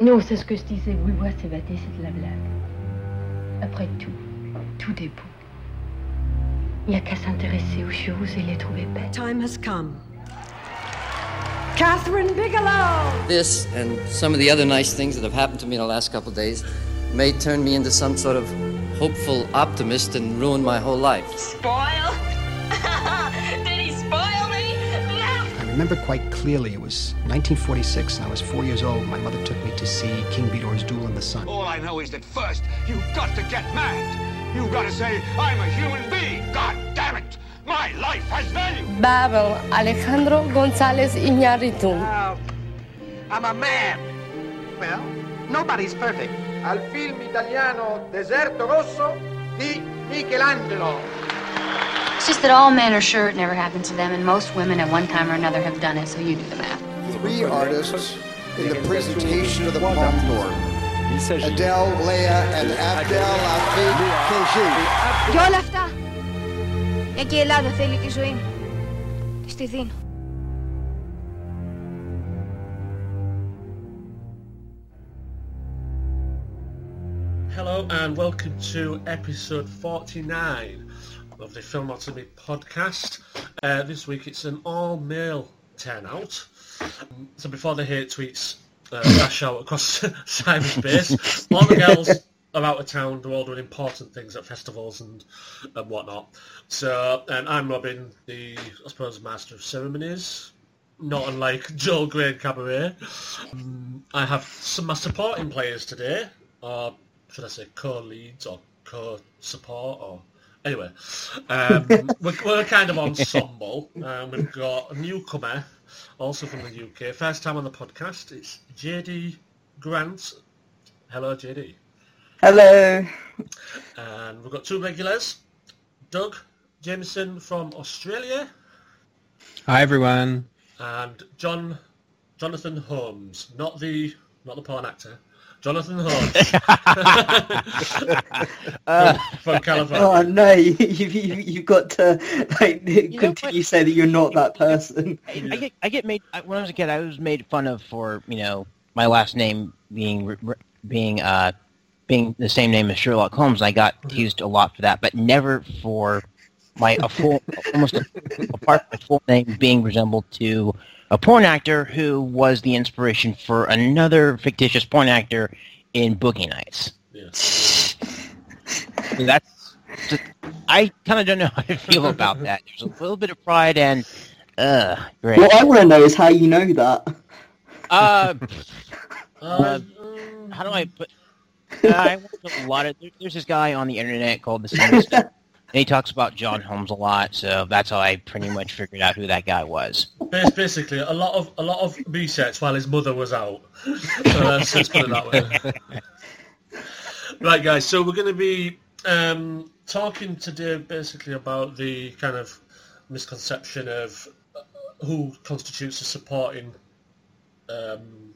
Non, c'est ce que je disais. Oui, ouais, c'est batté, c'est de la blague. Après tout, tout est beau. Il n'y a qu'à s'intéresser aux choses et les trouver bêtes. Time has come. Catherine Bigelow! This and some of the other nice things that have happened to me in the last couple of days may turn me into some sort of hopeful optimist and ruin my whole life. Spoil? Remember quite clearly it was 1946 and I was four years old. My mother took me to see King Vidor's Duel in the Sun. All I know is that first, you've got to get mad. You've got to say, I'm a human being. God damn it. My life has value. Babel Alejandro González Iñárritu. Uh, I'm a man. Well, nobody's perfect. Al film italiano Deserto Rosso di Michelangelo. It's just that all men are sure it never happened to them, and most women at one time or another have done it, so you do the math. Three artists in the presentation of the Palme d'Or. Adele, Leia, and Abdel Afid Keji. Και όλα αυτά. Μια και η Ελλάδα θέλει τη ζωή μου. Της τη δίνω. Hello and welcome to episode 49 of the Filmotomy podcast. Uh, this week it's an all-male turnout. So before the hate tweets uh, dash out across cyberspace, all the girls are out of town, they're all doing important things at festivals and, and whatnot. So, and I'm Robin, the, I suppose, master of ceremonies, not unlike Joel Grey Cabaret. Um, I have some of my supporting players today, or should I say co-leads or co-support or anyway um, we're, we're a kind of ensemble um, we've got a newcomer also from the UK first time on the podcast. It's JD Grant. Hello JD hello. And we've got two regulars. Doug Jameson from Australia. Hi everyone. And John Jonathan Holmes. Not the not the porn actor Jonathan Holmes uh, from California. Oh no, you, you, you've got to like continue say that you're not that person. I, I, get I get made when I was a kid. I was made fun of for you know my last name being being uh being the same name as Sherlock Holmes. I got teased a lot for that, but never for my a full almost a, apart from my full name being resembled to a porn actor who was the inspiration for another fictitious porn actor in Boogie Nights. Yeah. So that's just, I kind of don't know how to feel about that. There's a little bit of pride and uh, great. What I want to know is how you know that. Uh, uh how do I put? Uh, I watch a lot of. There's this guy on the internet called the Sinister. And he talks about John Holmes a lot, so that's how I pretty much figured out who that guy was. Basically, a lot of a lot of research while his mother was out. so let's, put it that way. right, guys. So we're going to be um, talking today basically about the kind of misconception of who constitutes a supporting um,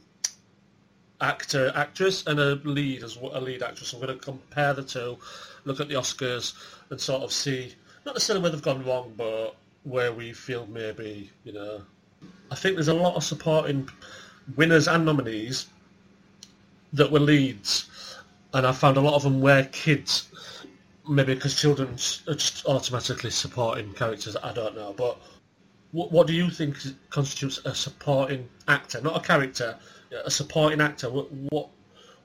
actor, actress, and a lead as a lead actress. I'm going to compare the two, look at the Oscars, and sort of see not necessarily where they've gone wrong, but where we feel maybe you know. I think there's a lot of supporting winners and nominees that were leads, and I found a lot of them were kids. Maybe because children are just automatically supporting characters. I don't know, but what, what do you think constitutes a supporting actor, not a character, a supporting actor? What, what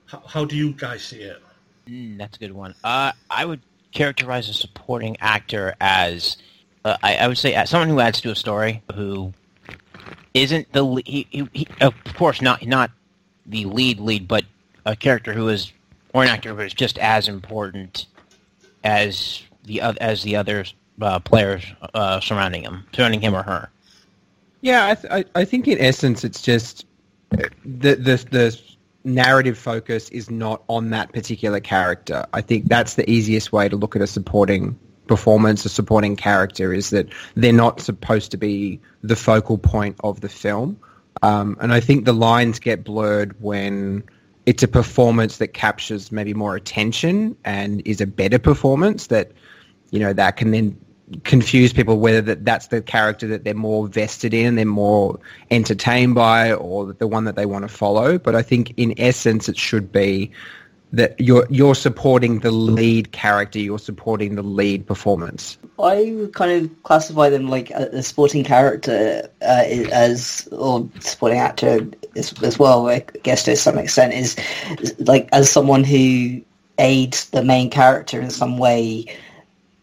how, how do you guys see it? Mm, that's a good one. Uh, I would characterize a supporting actor as, uh, I, I, would say, as someone who adds to a story, who isn't the he, he, he, of course not not the lead lead, but a character who is or an actor who is just as important as the as the other uh, players uh, surrounding him, surrounding him or her. Yeah, I, th- I, I think in essence it's just the the the narrative focus is not on that particular character. I think that's the easiest way to look at a supporting performance, a supporting character, is that they're not supposed to be the focal point of the film. Um, and I think the lines get blurred when it's a performance that captures maybe more attention and is a better performance that, you know, that can then confuse people whether that that's the character that they're more vested in, they're more entertained by, or the one that they want to follow. But I think in essence, it should be that you're you're supporting the lead character, you're supporting the lead performance. I would kind of classify them like a, a sporting character uh, as or supporting actor as, as well. I guess to some extent is, is like as someone who aids the main character in some way,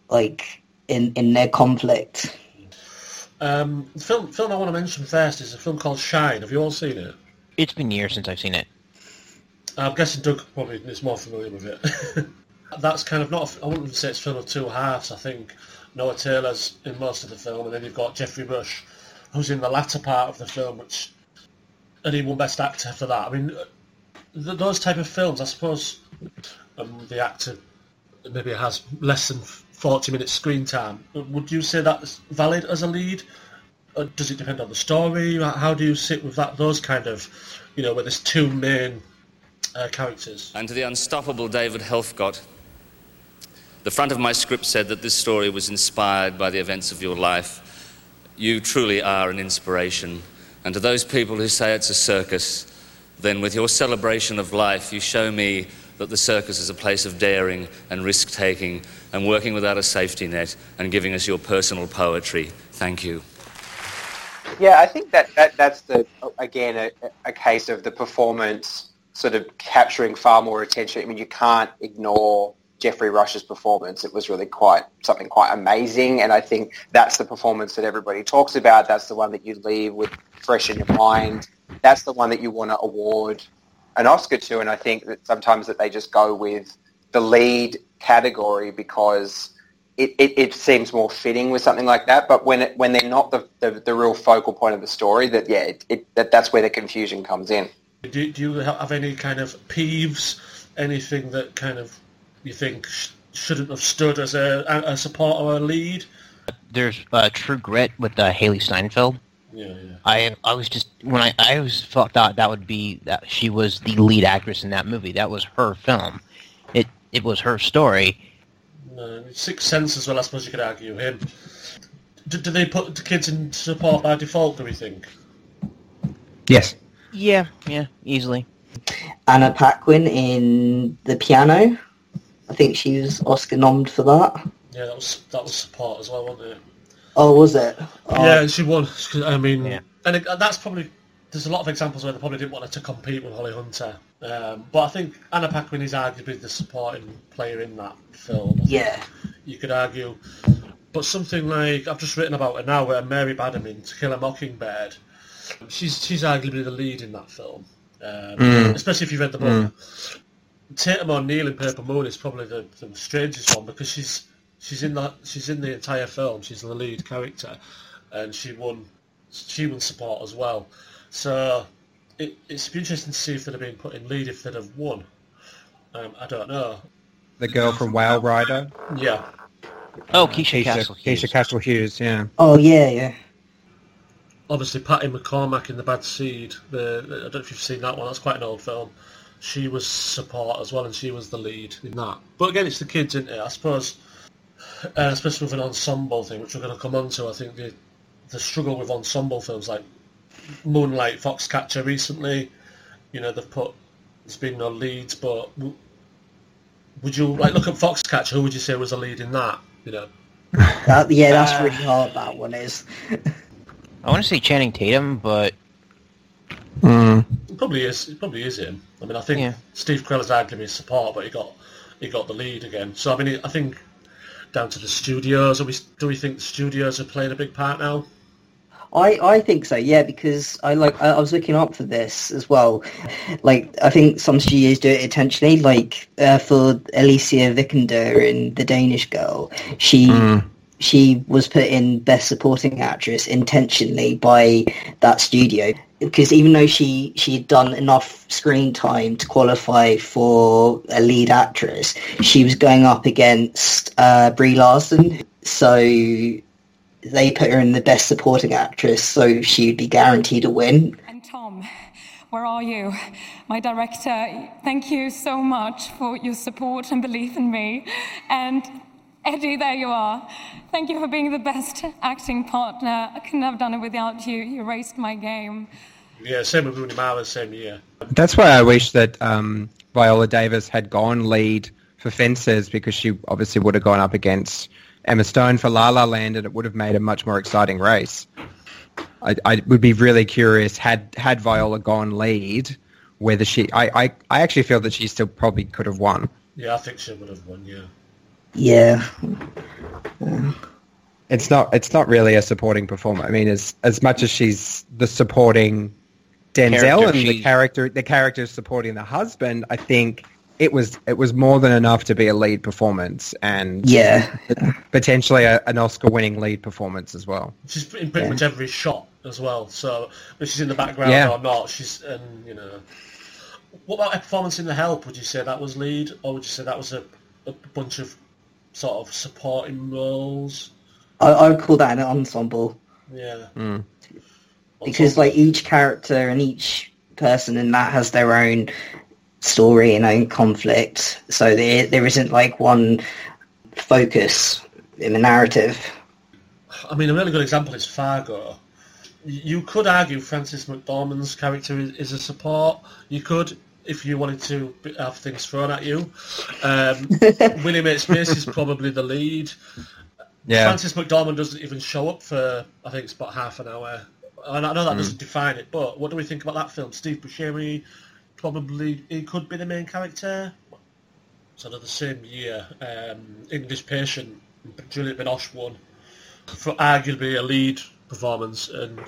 like in in their conflict. Um, the film film I want to mention first is a film called Shine. Have you all seen it? It's been years since I've seen it. I'm guessing Doug probably is more familiar with it. That's kind of not. A, I wouldn't say it's a film of two halves. I think Noah Taylor's in most of the film, and then you've got Geoffrey Rush, who's in the latter part of the film, which and he won Best Actor for that. I mean, th- those type of films, I suppose, um, the actor maybe has less than 40 minutes screen time. Would you say that's valid as a lead? Or does it depend on the story? How do you sit with that? Those kind of, you know, where there's two main uh, characters. And to the unstoppable David Helfgott, the front of my script said that this story was inspired by the events of your life. You truly are an inspiration. And to those people who say it's a circus, then with your celebration of life, you show me that the circus is a place of daring and risk taking and working without a safety net and giving us your personal poetry. Thank you. Yeah, I think that, that that's the again a, a case of the performance sort of capturing far more attention. I mean, you can't ignore Geoffrey Rush's performance. It was really quite something quite amazing, and I think that's the performance that everybody talks about. That's the one that you leave with fresh in your mind. That's the one that you want to award an Oscar to, and I think that sometimes that they just go with the lead category because it, it, it, seems more fitting with something like that. But when it, when they're not the, the, the, real focal point of the story, that yeah, it, it, that that's where the confusion comes in. Do, do you have any kind of peeves? Anything that kind of you think sh- shouldn't have stood as a, a support or a lead? There's uh, True Grit with uh, Hailee Steinfeld. Yeah, yeah. I I was just when I I always thought that that would be that she was the lead actress in that movie. That was her film. It it was her story. No, Sixth Sense as well. I suppose you could argue him. Do, do they put the kids in support by default? Do we think? Yes. Yeah, yeah, easily. Anna Paquin in The Piano. I think she was Oscar nommed for that. Yeah, that was that was support as well, wasn't it? Oh, was it? Oh. Yeah, she won. I mean, yeah. and it, that's probably there's a lot of examples where they probably didn't want her to compete with Holly Hunter. Um, but I think Anna Paquin is arguably the supporting player in that film. Yeah. You could argue. But something like, I've just written about her now, where Mary Badham in To Kill a Mockingbird, she's she's arguably the lead in that film. Um, mm. Especially if you've read the book. Mm. Tatum O'Neal in Paper Moon is probably the, the strangest one because she's she's in that she's in the entire film. She's the lead character, and she won she won support as well. So it, it's interesting to see if they'd have been put in lead if they'd have won. Um, I don't know. The girl from Whale Rider. Yeah. Oh, Keisha, Keisha Castle Hughes. Keisha Castle Hughes. Yeah. Oh yeah, yeah. Obviously, Patty McCormack in The Bad Seed. The, the, I don't know if you've seen that one. That's quite an old film. She was support as well, and she was the lead in that. But again, it's the kids, isn't it? I suppose, uh, especially with an ensemble thing, which we're going to come on to. I think the the struggle with ensemble films like Moonlight, Foxcatcher recently. You know, they've put there's been no leads, but would you like look at Foxcatcher? Who would you say was a lead in that? You know. That, yeah, that's uh, really hard. That one is. I want to say Channing Tatum, but mm. it probably is. It probably is him. I mean, I think yeah. Steve Carell is arguably his support, but he got he got the lead again. So I mean, I think down to the studios. Are we, do we think the studios are playing a big part now? I, I think so, yeah, because I like I, I was looking up for this as well. Like I think some studios do it intentionally. Like uh, for Alicia Vikander in The Danish Girl, she mm. she was put in Best Supporting Actress intentionally by that studio because even though she she had done enough screen time to qualify for a lead actress, she was going up against uh, Brie Larson. So they put her in the best supporting actress, so she'd be guaranteed a win. And Tom, where are you? My director, thank you so much for your support and belief in me. And Eddie, there you are. Thank you for being the best acting partner. I couldn't have done it without you. You raced my game. Yeah, same with Rooney Mara, same year. That's why I wish that um, Viola Davis had gone lead for Fences because she obviously would have gone up against Emma Stone for La La Land and it would have made a much more exciting race. I, I would be really curious had had Viola gone lead whether she I, I, I actually feel that she still probably could have won. Yeah, I think she would have won, yeah. Yeah. It's not it's not really a supporting performer. I mean as as much as she's the supporting Denzel Character, and the character the character supporting the husband, I think it was it was more than enough to be a lead performance and Yeah. potentially a, an Oscar winning lead performance as well. She's in pretty much every shot as well. So if she's in the background Yeah. or not, she's and you know. What about her performance in The Help? Would you say that was lead, or would you say that was a, a bunch of sort of supporting roles? I, I would call that an ensemble Yeah. Hmm. because like each character and each person in that has their own story and own conflict. So there there isn't like one focus in the narrative. I mean, a really good example is Fargo. You could argue Frances McDormand's character is, is a support. You could, if you wanted to have things thrown at you. Um, William H. Macy is probably the lead. Yeah. Frances McDormand doesn't even show up for, I think it's about half an hour. And I know that Mm. doesn't define it, but what do we think about that film? Steve Buscemi, probably, he could be the main character. It's they're same year. Um, English Patient, Juliette Binoche won for arguably a lead performance, and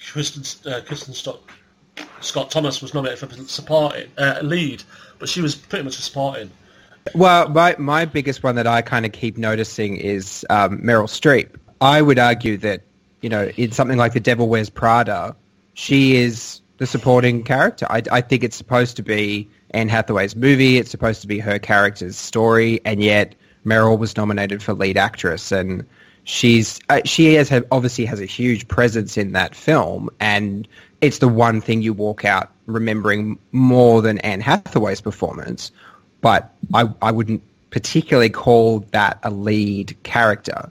Kristin, uh, Kristin Scott, Scott Thomas was nominated for supporting uh, lead, but she was pretty much a supporting. Well, my my biggest one that I kind of keep noticing is um, Meryl Streep. I would argue that you know in something like The Devil Wears Prada, she is the supporting character. I, I think it's supposed to be Anne Hathaway's movie. It's supposed to be her character's story, and yet Meryl was nominated for lead actress, and she's uh, she has had, obviously has a huge presence in that film, and it's the one thing you walk out remembering more than Anne Hathaway's performance. But I I wouldn't particularly call that a lead character.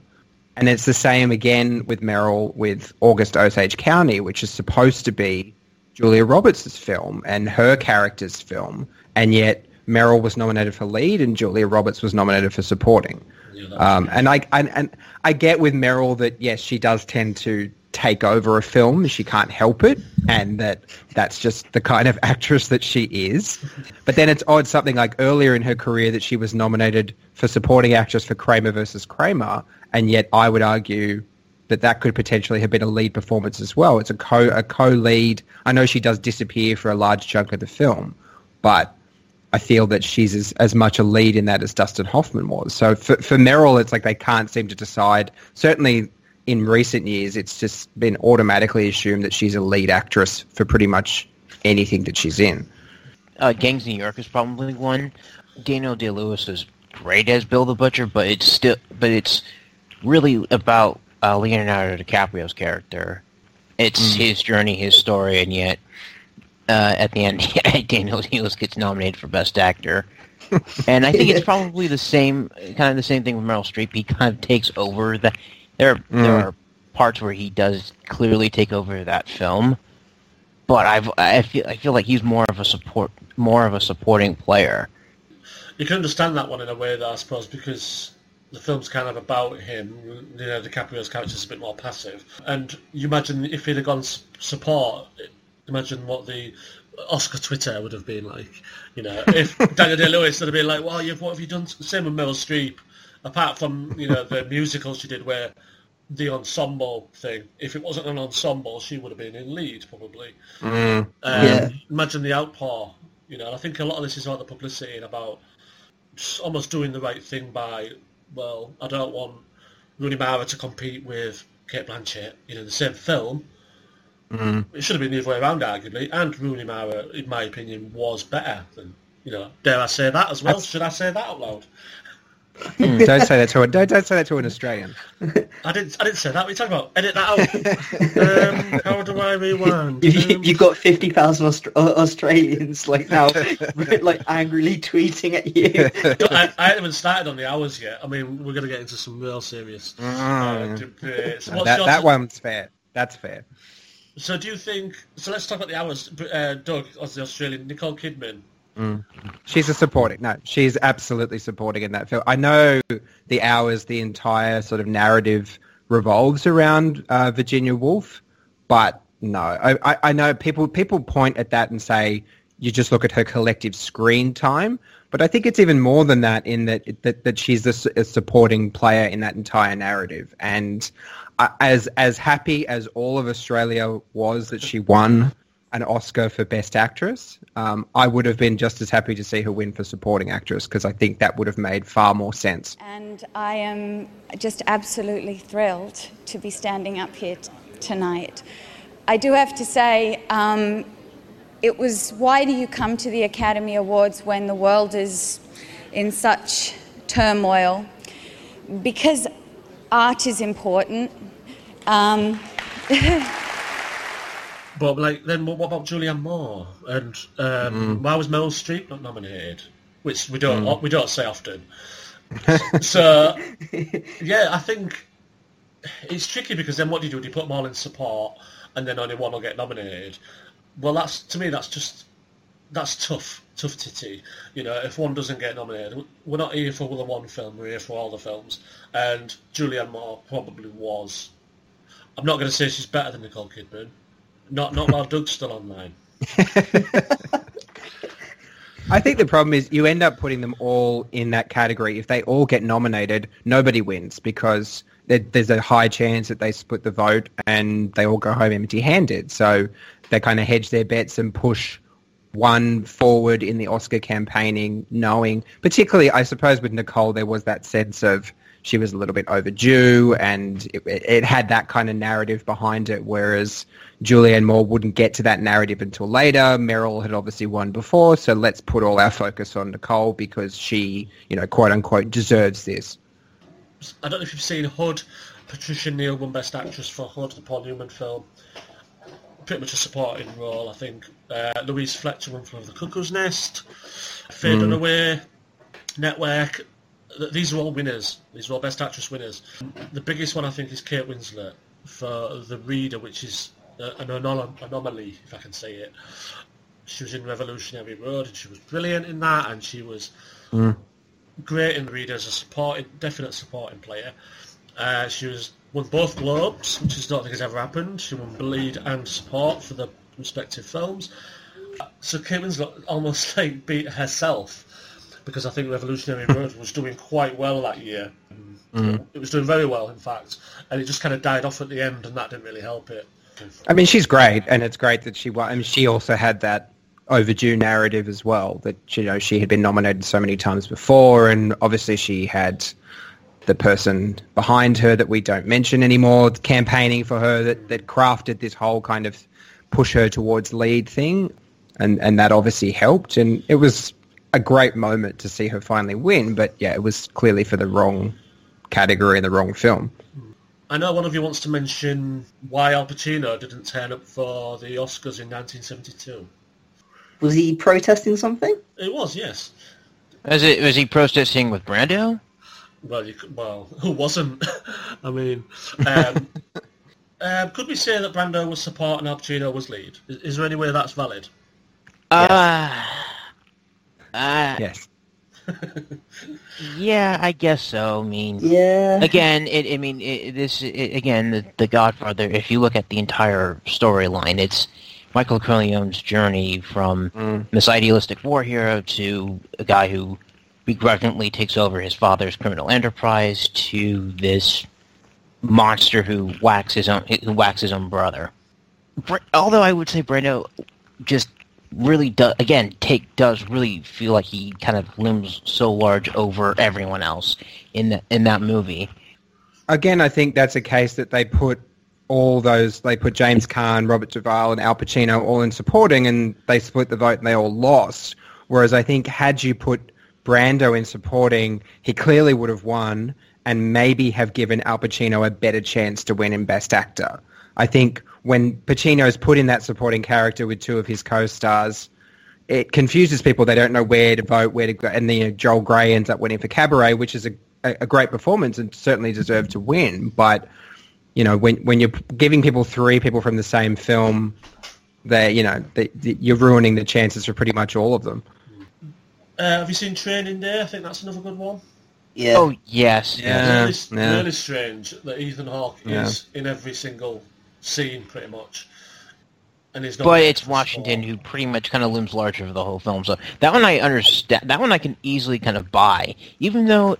And it's the same again with Meryl with August Osage County, which is supposed to be Julia Roberts' film and her character's film, and yet Meryl was nominated for lead and Julia Roberts was nominated for supporting. Um, and I and, and I get with Meryl that yes, she does tend to take over a film. She can't help it, and that that's just the kind of actress that she is. But then it's odd something like earlier in her career that she was nominated for supporting actress for Kramer versus Kramer, and yet I would argue that that could potentially have been a lead performance as well. It's a co a co-lead. I know she does disappear for a large chunk of the film, but I feel that she's as, as much a lead in that as Dustin Hoffman was. So for, for Meryl, it's like they can't seem to decide. Certainly in recent years, it's just been automatically assumed that she's a lead actress for pretty much anything that she's in. Uh, Gangs New York is probably one. Daniel Day Lewis is great as Bill the Butcher, but it's still, but it's really about uh, Leonardo DiCaprio's character. It's Mm. his journey, his story, and yet uh, at the end, Daniel Day Lewis gets nominated for Best Actor. and I think it's probably the same, kind of the same thing with Meryl Streep. He kind of takes over the. There, there Mm. are parts where he does clearly take over that film, but I've, I feel, I feel like he's more of a support, more of a supporting player. You can understand that one in a way, though, I suppose, because the film's kind of about him. You know, DiCaprio's character's a bit more passive. And you imagine if he'd have gone s- support, imagine what the Oscar Twitter would have been like. You know, if Daniel Day-Lewis would have been like, well, you've, what have you done? Same with Meryl Streep. Apart from, you know, the musical she did where the ensemble thing, if it wasn't an ensemble, she would have been in lead, probably. Mm. Um, Yeah. Imagine the outpour, you know. And I think a lot of this is about the publicity and about almost doing the right thing by, well, I don't want Rooney Mara to compete with Cate Blanchett, you know, the same film. Mm. It should have been the other way around, arguably. And Rooney Mara, in my opinion, was better than, you know, dare I say that as well? That's- Should I say that out loud? Mm, don't say that to a don't, don't say that to an Australian. I didn't. I didn't say that. What are you talking about? Edit that out. um, how do I rewind? You, Um, you've got fifty thousand Aust- uh, Australians like now, like angrily tweeting at you. I, I haven't started on the hours yet. I mean, we're going to get into some real serious uh, Mm. debates. No, What's that your- that one's fair. That's fair. So, do you think? So, let's talk about the hours. Uh, Doug, as the Australian, Nicole Kidman. Mm. She's a supporting. No, she's absolutely supporting in that film. I know the hours, the entire sort of narrative revolves around uh, Virginia Woolf, but no, I, I, I know people people point at that and say you just look at her collective screen time, but I think it's even more than that in that that, that she's a supporting player in that entire narrative. And uh, as as happy as all of Australia was that she won an Oscar for Best Actress, um, I would have been just as happy to see her win for Supporting Actress because I think that would have made far more sense. And I am just absolutely thrilled to be standing up here t- tonight. I do have to say, um, it was why do you come to the Academy Awards when the world is in such turmoil? Because art is important. Um, But like, then what what about Julianne Moore? And um, why was Meryl Streep not nominated? Which we don't Mm. we don't say often. so yeah, I think it's tricky because then what do you do? Do you put them all in support, and then only one will get nominated? Well, that's to me that's just that's tough, tough titty. You know, if one doesn't get nominated, we're not here for the one film. We're here for all the films. And Julianne Moore probably was. I'm not going to say she's better than Nicole Kidman. Not not while Doug's still online. I think the problem is you end up putting them all in that category. If they all get nominated, nobody wins because there's a high chance that they split the vote and they all go home empty-handed. So they kind of hedge their bets and push one forward in the Oscar campaigning, knowing, particularly, I suppose, with Nicole, there was that sense of she was a little bit overdue, and it, it had that kind of narrative behind it. Whereas Julianne Moore wouldn't get to that narrative until later. Meryl had obviously won before, so let's put all our focus on Nicole because she, you know, quote unquote, deserves this. I don't know if you've seen Hud. Patricia Neal won Best Actress for Hud, the Paul Newman film. Pretty much a supporting role, I think. Uh, Louise Fletcher won for The Cuckoo's Nest. Faye Mm. Dunaway, Network. These are all winners. These are all Best Actress winners. The biggest one, I think, is Kate Winslet for The Reader, which is uh, an anomaly, if I can say it. She was in Revolutionary Road, and she was brilliant in that, and she was Mm. great in the reader as a supporting, definite supporting player. Uh, she was won both Globes, which I don't think has ever happened. She won lead and support for the respective films. So Kate Winslet almost like beat herself because I think Revolutionary Road was doing quite well that year. Mm. It was doing very well, in fact, and it just kind of died off at the end, and that didn't really help it. I mean, she's great, and it's great that she won. I mean, she also had that overdue narrative as well. That you know she had been nominated so many times before, and obviously she had the person behind her that we don't mention anymore, campaigning for her that that crafted this whole kind of push her towards lead thing, and and that obviously helped, and it was a great moment to see her finally win. But yeah, it was clearly for the wrong category and the wrong film. I know one of you wants to mention why Al Pacino didn't turn up for the Oscars in 1972. Was he protesting something? It was, yes. Was it was he protesting with Brando? Well, you could, well, who wasn't? I mean, um, um, could we say that Brando was support and Al Pacino was lead? Is, is there any way that's valid? Uh, uh, yes. Yeah, I guess so. I mean, Yeah. Again, it. I mean, it, this. It, again, the, the Godfather. If you look at the entire storyline, it's Michael Corleone's journey from this idealistic war hero to a guy who begrudgingly takes over his father's criminal enterprise to this monster who whacks his own who whacks his own brother. Although I would say Brando just really does again take does really feel like he kind of looms so large over everyone else in that in that movie. again, I think that's a case that they put all those, they put James Caan, Robert Duvall, and Al Pacino all in supporting, and they split the vote and they all lost. Whereas I think had you put Brando in supporting, he clearly would have won and maybe have given Al Pacino a better chance to win in Best Actor. I think when Pacino's put in that supporting character with two of his co-stars, it confuses people. They don't know where to vote, where to go. And then you know, Joel Grey ends up winning for Cabaret, which is a, a great performance and certainly deserved to win. But, you know, when, when you're giving people three people from the same film, they you know, they, they, you're ruining the chances for pretty much all of them. Uh, have you seen Training Day? I think that's another good one. Yeah. Oh yes. Yeah. It's really, yeah. really strange that Ethan Hawke Yeah. is in every single scene, pretty much. And he's not. But it's Washington who pretty much kind of looms larger for the whole film. So that one I understand. That one I can easily kind of buy, even though,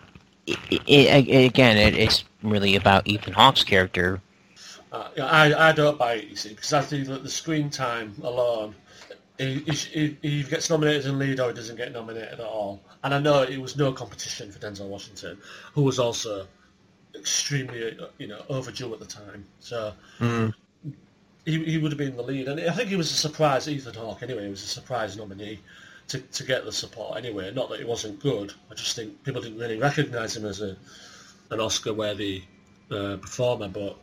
i i i again, it, it's really about Ethan Hawke's character. Uh, yeah, I, I don't buy it, you see, because I think that the screen time alone, he, he, he gets nominated in lead or he doesn't get nominated at all. And I know it was no competition for Denzel Washington, who was also extremely, uh, you know, overdue at the time. So Mm. he, he would have been the lead. And I think he was a surprise, Ethan Hawke anyway, he was a surprise nominee to, to get the support anyway. Not that he wasn't good, I just think people didn't really recognise him as a an Oscar-worthy uh, performer, but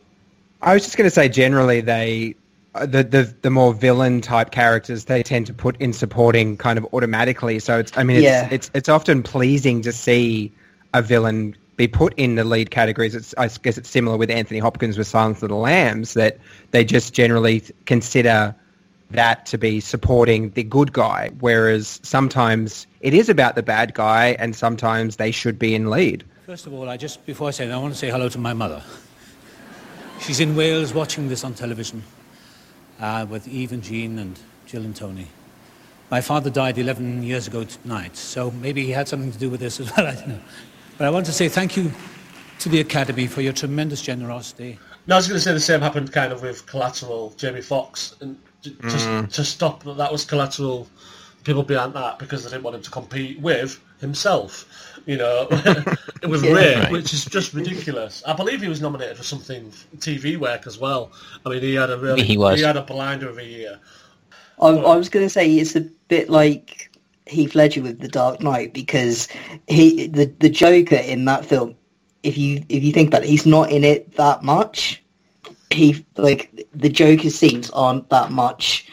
I was just going to say, generally, they Uh, the, the the more villain type characters they tend to put in supporting kind of automatically. So it's I mean it's Yeah. it's it's often pleasing to see a villain be put in the lead categories. It's I guess it's similar with Anthony Hopkins with Silence of the Lambs that they just generally consider that to be supporting the good guy, whereas sometimes it is about the bad guy, and sometimes they should be in lead. First of all, I just before I say that, I want to say hello to my mother. She's in Wales watching this on television uh, with Eve and Jean and Jill and Tony. My father died 11 years ago tonight, so maybe he had something to do with this as well. I don't know. But I want to say thank you to the Academy for your tremendous generosity. No, I was going to say the same happened kind of with Collateral, Jamie Foxx, and j- just Mm. to stop that that was Collateral, people behind that because they didn't want him to compete with himself, you know, with Yeah. Ray, Right. which is just ridiculous. I believe he was nominated for something TV work as well. I mean, he had a really He was. he had a blinder of a year. I, I was going to say it's a bit like Heath Ledger with The Dark Knight because he the the Joker in that film. If you if you think about it, he's not in it that much. He like the Joker scenes aren't that much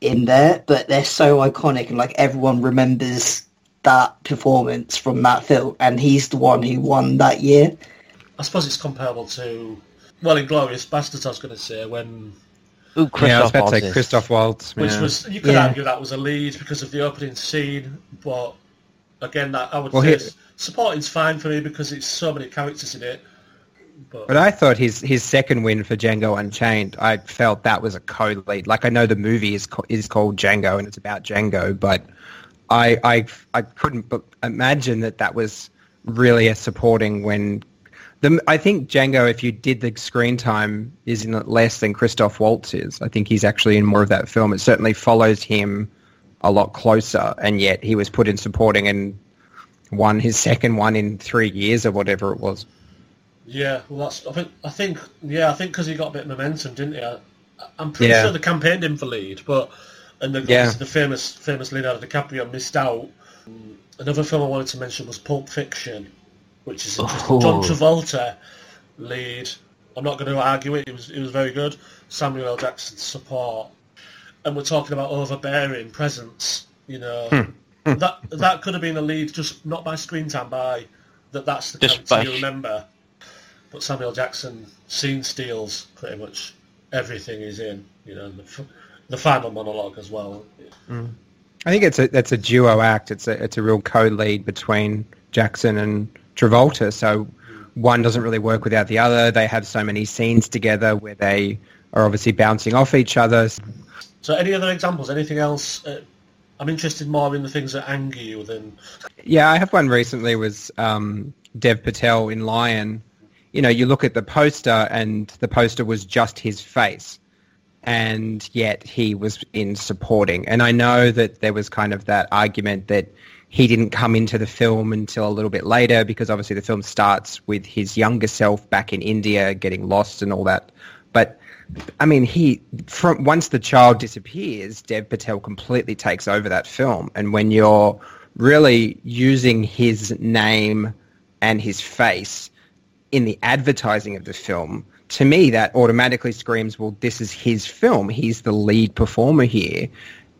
in there, but they're so iconic and like everyone remembers that performance from that film, and he's the one who won that year. I suppose it's comparable to well, in Glorious Bastards, I was going to say when Ooh, yeah, I was Christoph about to say Waltz. Christoph Waltz, which yeah. was you could Yeah. argue that was a lead because of the opening scene, but again, that I would Well, say here- s- supporting's fine for me because it's so many characters in it. But But I thought his his second win for Django Unchained, I felt that was a co-lead. Like I know the movie is co- is called Django and it's about Django, but I I I couldn't b- imagine that that was really a supporting when. The, I think Django, if you did the screen time, is in less than Christoph Waltz is. I think he's actually in more of that film. It certainly follows him a lot closer, and yet he was put in supporting and won his second one in three years or whatever it was. yeah, well, that's I think I think yeah I think because he got a bit of momentum, didn't he? I, I'm pretty Yeah. sure they campaigned him for lead, but and the, Yeah. the famous famous Leonardo DiCaprio missed out. Another film I wanted to mention was Pulp Fiction, which is interesting. John Oh. Travolta lead. I'm not going to argue it. It was it was very good. Samuel L. Jackson's support, and we're talking about overbearing presence. You know, Hmm. that that could have been a lead, just not by screen time, by that. That's the Just character by you remember. But Samuel Jackson scene steals pretty much everything he's in. You know, the, final monologue as well. I think it's a that's a duo act. It's a it's a real co-lead between Jackson and Travolta. So one doesn't really work without the other. They have so many scenes together where they are obviously bouncing off each other. So, any other examples? Anything else? Uh, I'm interested more in the things that anger you than Yeah, I have one recently was um, Dev Patel in Lion. You know, you look at the poster and the poster was just his face. And yet he was in supporting. And I know that there was kind of that argument that he didn't come into the film until a little bit later because obviously the film starts with his younger self back in India getting lost and all that. But I mean, he from once the child disappears, Dev Patel completely takes over that film. And when you're really using his name and his face in the advertising of the film, to me that automatically screams, well, this is his film. He's the lead performer here.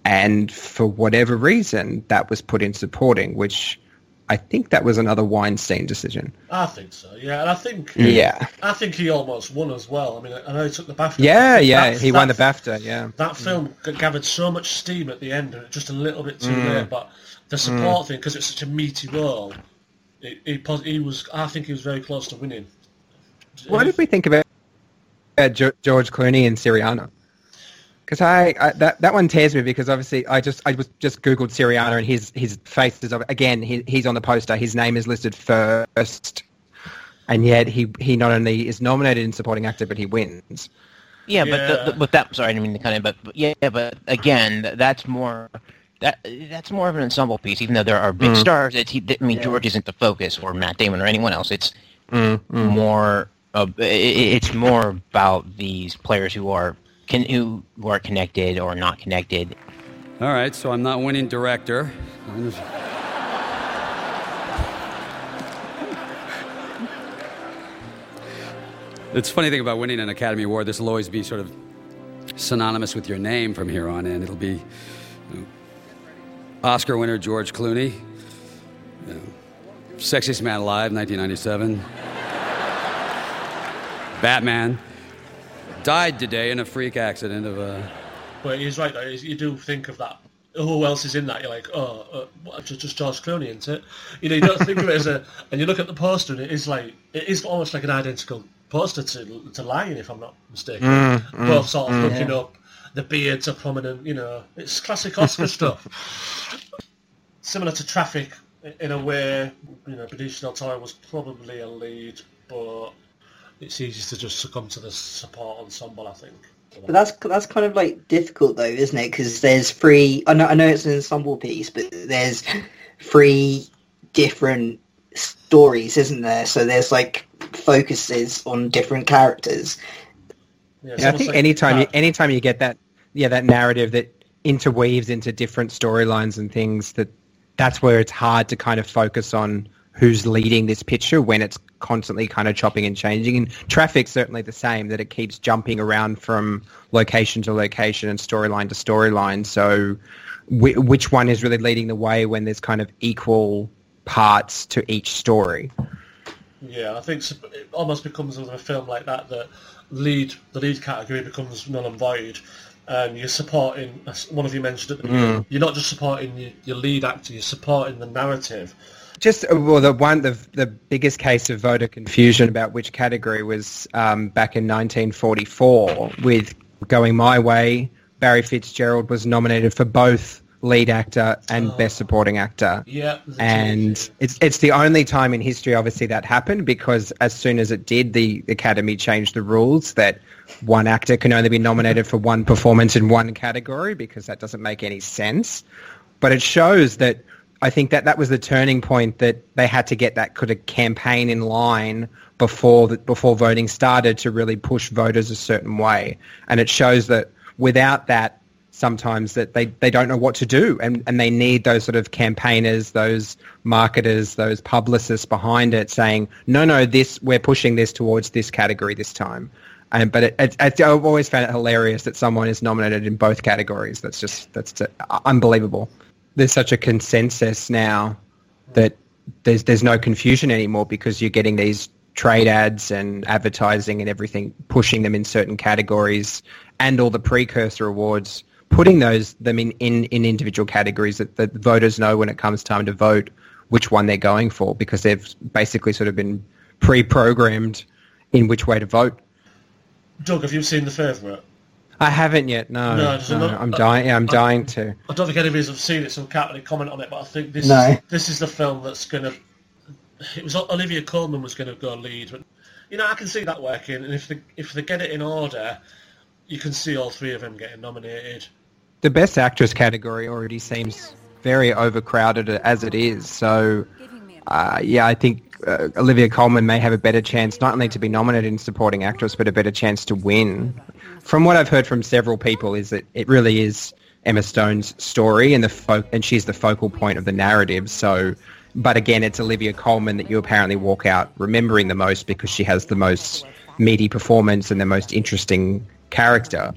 And for whatever reason, that was put in supporting, which I think that was another Weinstein decision. I think so, yeah, and I think Yeah. I think he almost won as well. I mean, I know he took the BAFTA. Yeah, yeah, that- he won the that- BAFTA, yeah. That film g- gathered so much steam at the end, just a little bit too Mm. late. But the support thing, because it's such a meaty role, it, pos- he was. I think he was very close to winning. What did we think about uh, Jo- George Clooney and Syriana? Because I, I that that one tears me because obviously I just I was just googled Syriana and his his face is again he, he's on the poster his name is listed first, and yet he he not only is nominated in supporting actor but he wins. Yeah, but the, the, but that sorry, I didn't mean to cut in, but, but yeah, but again, that's more that that's more of an ensemble piece. Even though there are big Mm. stars, it's, he, I mean, George isn't the focus, or Matt Damon, or anyone else. It's Mm, mm. more. Of, i- i it's more about these players who are can who, who are connected or not connected. All right, so I'm not winning director. It's funny thing about winning an Academy Award. This will always be sort of synonymous with your name from here on in. It'll be you know, Oscar winner George Clooney, you know, Sexiest Man Alive, 1997, Batman, died today in a freak accident of a. But he's right though. You do think of that. Who else is in that? You're like, oh, uh, what, just, just George Clooney, isn't it? You know, you don't think of it as a. And you look at the poster, and it is like it is almost like an identical poster to to Lion, if I'm not mistaken. Mm, mm, Both sort of mm. looking up. The beards are prominent. You know, it's classic Oscar stuff. Similar to Traffic in a way. You know, Benicio del Toro was probably a lead, but it's easy to just succumb to the support ensemble. I think. But that's that's kind of like difficult though, isn't it? Because there's three. I know I know it's an ensemble piece, but there's three different stories, isn't there? So there's like focuses on different characters. Yeah, I think anytime you anytime you get that yeah that narrative that interweaves into different storylines and things that that's where it's hard to kind of focus on who's leading this picture when it's constantly kind of chopping and changing. And traffic's certainly the same that it keeps jumping around from location to location and storyline to storyline. So whi which one is really leading the way when there's kind of equal parts to each story? Yeah, I think it almost becomes with a film like that that lead the lead category becomes null and void, and you're supporting. One of you mentioned at the beginning. Mm. You're not just supporting your lead actor; you're supporting the narrative. Just uh, well, the one the the biggest case of voter confusion about which category was um, back in 1944 with Going My Way. Barry Fitzgerald was nominated for both lead actor and best supporting actor. Yeah, And it's it's the only time in history, obviously, that happened because as soon as it did, the Academy changed the rules that one actor can only be nominated for one performance in one category because that doesn't make any sense. But it shows that I think that that was the turning point that they had to get that kind of campaign in line before before voting started to really push voters a certain way. And it shows that without that, sometimes that they, they don't know what to do and, and they need those sort of campaigners, those marketers, those publicists behind it saying, no, no, this we're pushing this towards this category this time. And, but it, it, it, I've always found it hilarious that someone is nominated in both categories. That's just that's t- unbelievable. There's such a consensus now that there's there's no confusion anymore because you're getting these trade ads and advertising and everything pushing them in certain categories and all the precursor awards putting those them in, in, in individual categories that the voters know when it comes time to vote which one they're going for because they've basically sort of been pre-programmed in which way to vote. Doug, have you seen the favourite? I haven't yet. No, No, there's no, another- I'm dying. Yeah, I'm I- dying to. I don't think any of us have seen it, so we can't really comment on it. But I think this No. is, this is the film that's going to. It was Olivia Colman was going to go lead, but you know I can see that working. And if they if they get it in order, you can see all three of them getting nominated. The best actress category already seems very overcrowded as it is. So, uh, yeah, I think uh, Olivia Colman may have a better chance not only to be nominated in supporting actress, but a better chance to win. From what I've heard from several people, is that it really is Emma Stone's story, and the fo- and she's the focal point of the narrative. So, but again, it's Olivia Colman that you apparently walk out remembering the most because she has the most meaty performance and the most interesting character.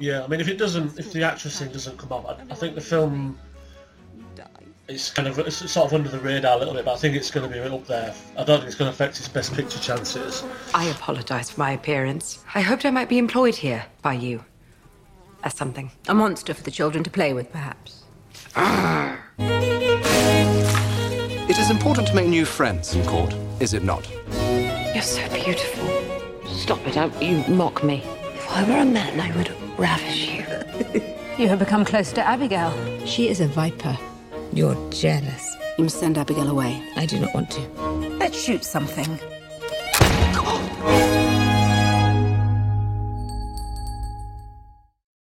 Yeah, I mean, if it doesn't, if the actress thing doesn't come up, I, I think the film it's kind of it's sort of under the radar a little bit, but I think it's going to be up there. I don't think it's going to affect its best picture chances. I apologise for my appearance. I hoped I might be employed here by you. As something. A monster for the children to play with, perhaps. It is important to make new friends in court, is it not? You're so beautiful. Stop it, don't you mock me. If I were a man, I would ravish you. You have become close to Abigail. She is a viper. You're jealous. You must send Abigail away. I do not want to. Let's shoot something.